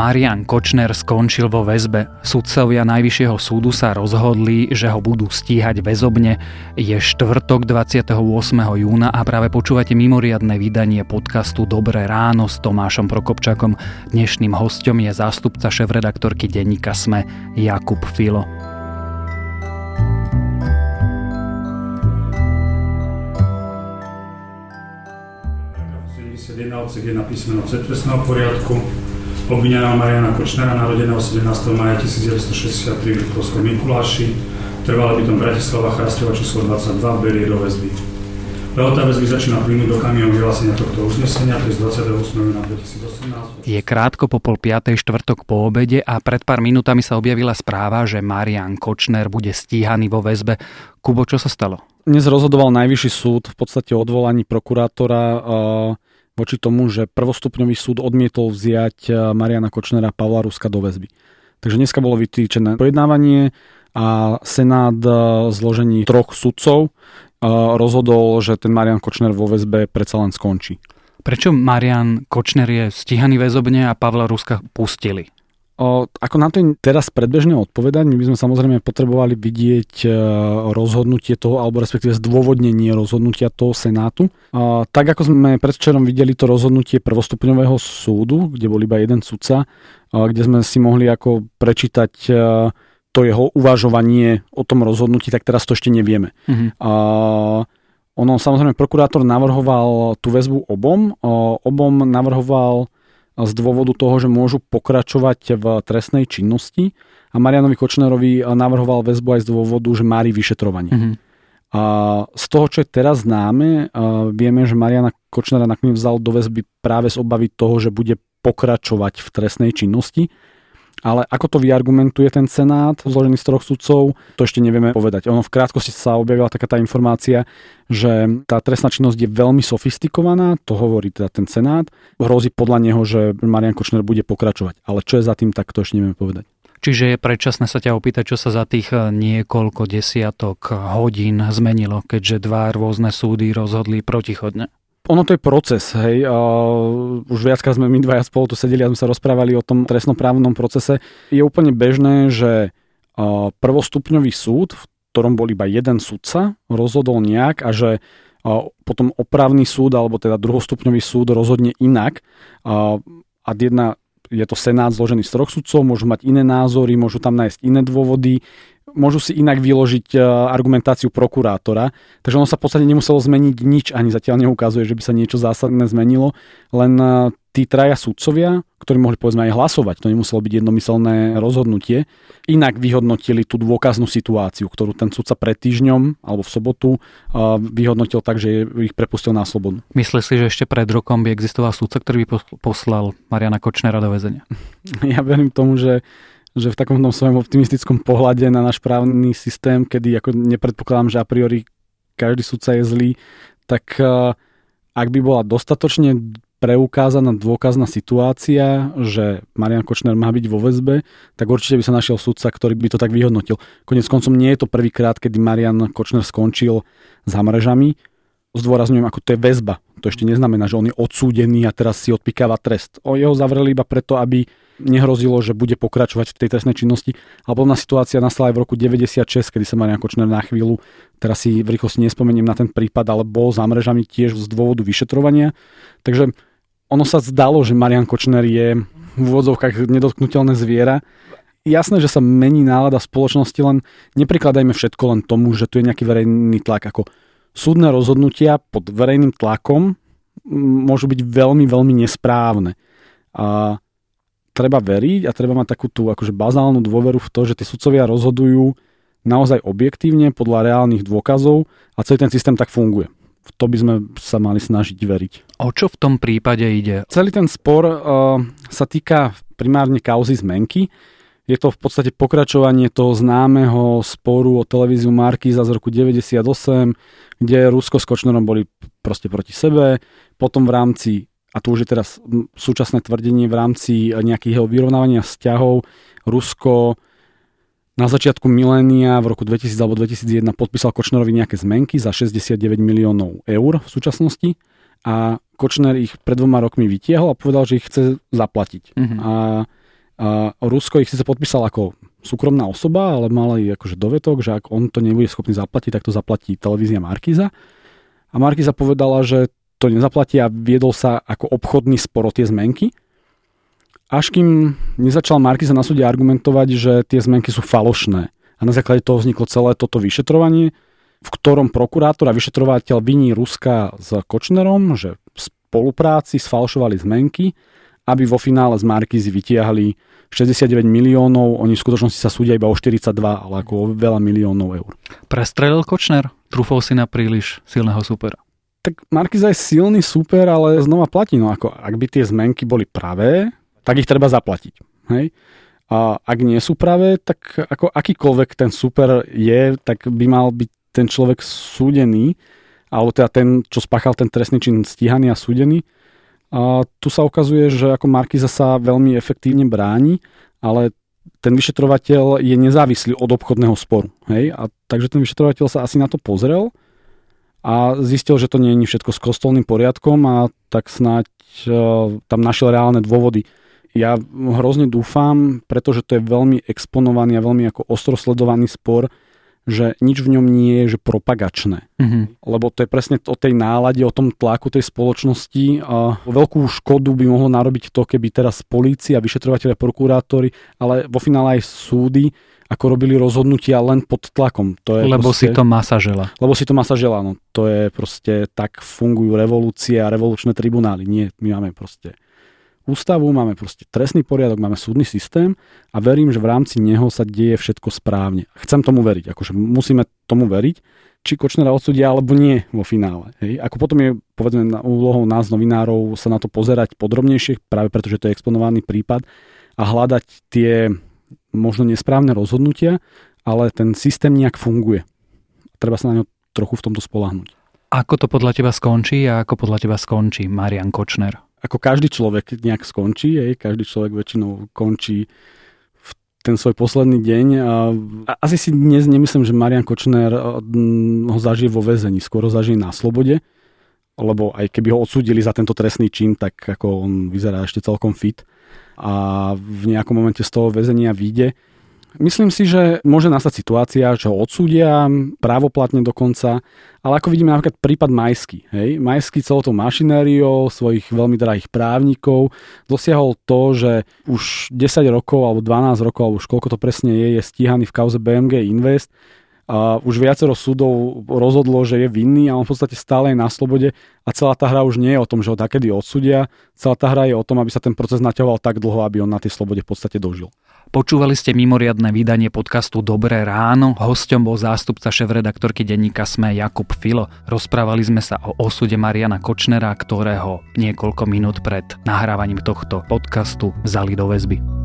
Marian Kočner skončil vo väzbe. Sudcovia Najvyššieho súdu sa rozhodli, že ho budú stíhať väzobne. Je štvrtok 28. júna a práve počúvate mimoriadne vydanie podcastu Dobré ráno s Tomášom Prokopčakom. Dnešným hostom je zástupca šéf-redaktorky denníka SME Jakub Filo. odsek 1 písmeno C trestného poriadku obvineného Mariana Kočnera, narodeného 17. maja 1963 v Liptovskom Mikuláši, trvalé bytom Bratislava, Chrastova číslo 22, berie do väzby. Lehota väzby začína plynúť do kamionu vyhlásenia tohto uznesenia, to je z 28. júna 2018. Je krátko po pol piatej štvrtok po obede a pred pár minútami sa objavila správa, že Marian Kočner bude stíhaný vo väzbe. Kubo, čo sa stalo? Dnes rozhodoval najvyšší súd v podstate odvolaní prokurátora uh voči tomu, že prvostupňový súd odmietol vziať eh, Mariana Kočnera Pavla Ruska do väzby. Takže dneska bolo vytýčené pojednávanie a Senát eh, zložení troch sudcov eh, rozhodol, že ten Marian Kočner vo väzbe predsa len skončí. Prečo Marian Kočner je stíhaný väzobne a Pavla Ruska pustili? Ako na to teraz predbežne odpovedať, my by sme samozrejme potrebovali vidieť e, rozhodnutie toho, alebo respektíve zdôvodnenie rozhodnutia toho Senátu. Tak ako sme predvčerom videli to rozhodnutie prvostupňového súdu, kde bol iba jeden sudca, kde sme si mohli ako prečítať e, to jeho uvažovanie o tom rozhodnutí, tak teraz to ešte nevieme. Mm-hmm. A, ono samozrejme, prokurátor navrhoval tú väzbu obom, obom navrhoval z dôvodu toho, že môžu pokračovať v trestnej činnosti a Marianovi Kočnerovi navrhoval väzbu aj z dôvodu, že mári vyšetrovanie. Mm-hmm. A z toho, čo je teraz známe, vieme, že Mariana Kočnera nakoniec vzal do väzby práve z obavy toho, že bude pokračovať v trestnej činnosti ale ako to vyargumentuje ten Senát, zložený z troch sudcov, to ešte nevieme povedať. Ono v krátkosti sa objavila taká tá informácia, že tá trestná činnosť je veľmi sofistikovaná, to hovorí teda ten Senát. Hrozí podľa neho, že Marian Kočner bude pokračovať. Ale čo je za tým, tak to ešte nevieme povedať. Čiže je predčasné sa ťa opýtať, čo sa za tých eh, niekoľko desiatok hodín zmenilo, keďže dva rôzne súdy rozhodli protichodne? Ono to je proces, hej. A už viackrát sme my dvaja spolu tu sedeli a sme sa rozprávali o tom trestnoprávnom procese. Je úplne bežné, že prvostupňový súd, v ktorom bol iba jeden sudca, rozhodol nejak a že potom opravný súd, alebo teda druhostupňový súd rozhodne inak. A jedna je to senát zložený z troch sudcov, môžu mať iné názory, môžu tam nájsť iné dôvody, môžu si inak vyložiť e, argumentáciu prokurátora. Takže ono sa v podstate nemuselo zmeniť nič, ani zatiaľ neukazuje, že by sa niečo zásadné zmenilo, len e, tí traja sudcovia, ktorí mohli povedzme aj hlasovať, to nemuselo byť jednomyselné rozhodnutie, inak vyhodnotili tú dôkaznú situáciu, ktorú ten sudca pred týždňom alebo v sobotu e, vyhodnotil tak, že ich prepustil na slobodu. Myslíš si, že ešte pred rokom by existoval sudca, ktorý by poslal Mariana Kočnera do väzenia? Ja verím tomu, že že v takom svojom optimistickom pohľade na náš právny systém, kedy ako nepredpokladám, že a priori každý sudca je zlý, tak eh, ak by bola dostatočne preukázaná dôkazná situácia, že Marian Kočner má byť vo väzbe, tak určite by sa našiel sudca, ktorý by to tak vyhodnotil. Konec koncom nie je to prvýkrát, kedy Marian Kočner skončil za mrežami. Zdôrazňujem, ako to je väzba. To ešte neznamená, že on je odsúdený a teraz si odpikáva trest. O jeho zavreli iba preto, aby nehrozilo, že bude pokračovať v tej trestnej činnosti. A podobná situácia nastala aj v roku 96, kedy sa Marian Kočner na chvíľu, teraz si v rýchlosti nespomeniem na ten prípad, ale bol za mrežami tiež z dôvodu vyšetrovania. Takže ono sa zdalo, že Marian Kočner je v úvodzovkách nedotknutelné zviera. Jasné, že sa mení nálada spoločnosti, len neprikladajme všetko len tomu, že tu je nejaký verejný tlak. Ako súdne rozhodnutia pod verejným tlakom môžu byť veľmi, veľmi nesprávne. A treba veriť a treba mať takú tú akože bazálnu dôveru v to, že tí sudcovia rozhodujú naozaj objektívne podľa reálnych dôkazov a celý ten systém tak funguje. V to by sme sa mali snažiť veriť. O čo v tom prípade ide? Celý ten spor uh, sa týka primárne kauzy zmenky. Je to v podstate pokračovanie toho známeho sporu o televíziu Markíza z roku 98, kde Rusko s Kočnerom boli proste proti sebe. Potom v rámci a tu už je teraz súčasné tvrdenie v rámci nejakých jeho vyrovnávania vzťahov, Rusko na začiatku milénia v roku 2000 alebo 2001 podpísal Kočnerovi nejaké zmenky za 69 miliónov eur v súčasnosti a Kočner ich pred dvoma rokmi vytiahol a povedal, že ich chce zaplatiť. Uh-huh. A A Rusko ich síce podpísal ako súkromná osoba, ale mali akože dovetok, že ak on to nebude schopný zaplatiť, tak to zaplatí televízia Markiza. A Markiza povedala, že to nezaplatí a viedol sa ako obchodný spor o tie zmenky. Až kým nezačal Markiza na súde argumentovať, že tie zmenky sú falošné. A na základe toho vzniklo celé toto vyšetrovanie, v ktorom prokurátor a vyšetrovateľ viní Ruska s Kočnerom, že v spolupráci sfalšovali zmenky aby vo finále z Markizy vytiahli 69 miliónov, oni v skutočnosti sa súdia iba o 42, ale ako o veľa miliónov eur. Prestrelil Kočner? Trúfol si na príliš silného supera? Tak Markiza je silný super, ale znova platí, no ako ak by tie zmenky boli pravé, tak ich treba zaplatiť. Hej? A ak nie sú pravé, tak ako akýkoľvek ten super je, tak by mal byť ten človek súdený, alebo teda ten, čo spáchal ten trestný čin stíhaný a súdený. A tu sa ukazuje, že ako Markiza sa veľmi efektívne bráni, ale ten vyšetrovateľ je nezávislý od obchodného sporu. Hej? A takže ten vyšetrovateľ sa asi na to pozrel a zistil, že to nie je všetko s kostolným poriadkom a tak snáď uh, tam našiel reálne dôvody. Ja hrozne dúfam, pretože to je veľmi exponovaný a veľmi ako ostro sledovaný spor, že nič v ňom nie je že propagačné. Mm-hmm. Lebo to je presne o tej nálade, o tom tlaku tej spoločnosti a veľkú škodu by mohlo narobiť to, keby teraz polícia, vyšetrovateľe, prokurátori, ale vo finále aj súdy ako robili rozhodnutia len pod tlakom. To je lebo proste, si to masa žela. Lebo si to masa žela, no. To je proste, tak fungujú revolúcie a revolučné tribunály. Nie, my máme proste ústavu, máme proste trestný poriadok, máme súdny systém a verím, že v rámci neho sa deje všetko správne. Chcem tomu veriť, akože musíme tomu veriť, či Kočnera odsudia alebo nie vo finále. Hej. Ako potom je povedzme úlohou nás novinárov sa na to pozerať podrobnejšie, práve preto, že to je exponovaný prípad a hľadať tie možno nesprávne rozhodnutia, ale ten systém nejak funguje. Treba sa na ňo trochu v tomto spolahnuť. Ako to podľa teba skončí a ako podľa teba skončí Marian Kočner? Ako každý človek nejak skončí, hej, každý človek väčšinou končí v ten svoj posledný deň. A asi si dnes nemyslím, že Marian Kočner ho zažije vo väzení, skôr ho zažije na slobode, lebo aj keby ho odsúdili za tento trestný čin, tak ako on vyzerá ešte celkom fit a v nejakom momente z toho väzenia vyjde Myslím si, že môže nastať situácia, že ho odsúdia právoplatne dokonca, ale ako vidíme napríklad prípad Majsky. Hej? Majsky celou tou mašinériou svojich veľmi drahých právnikov dosiahol to, že už 10 rokov alebo 12 rokov, alebo už koľko to presne je, je stíhaný v kauze BMG Invest a už viacero súdov rozhodlo, že je vinný a on v podstate stále je na slobode a celá tá hra už nie je o tom, že ho takedy odsudia, celá tá hra je o tom, aby sa ten proces naťahoval tak dlho, aby on na tej slobode v podstate dožil. Počúvali ste mimoriadne vydanie podcastu Dobré ráno. Hosťom bol zástupca šéf-redaktorky denníka SME Jakub Filo. Rozprávali sme sa o osude Mariana Kočnera, ktorého niekoľko minút pred nahrávaním tohto podcastu vzali do väzby.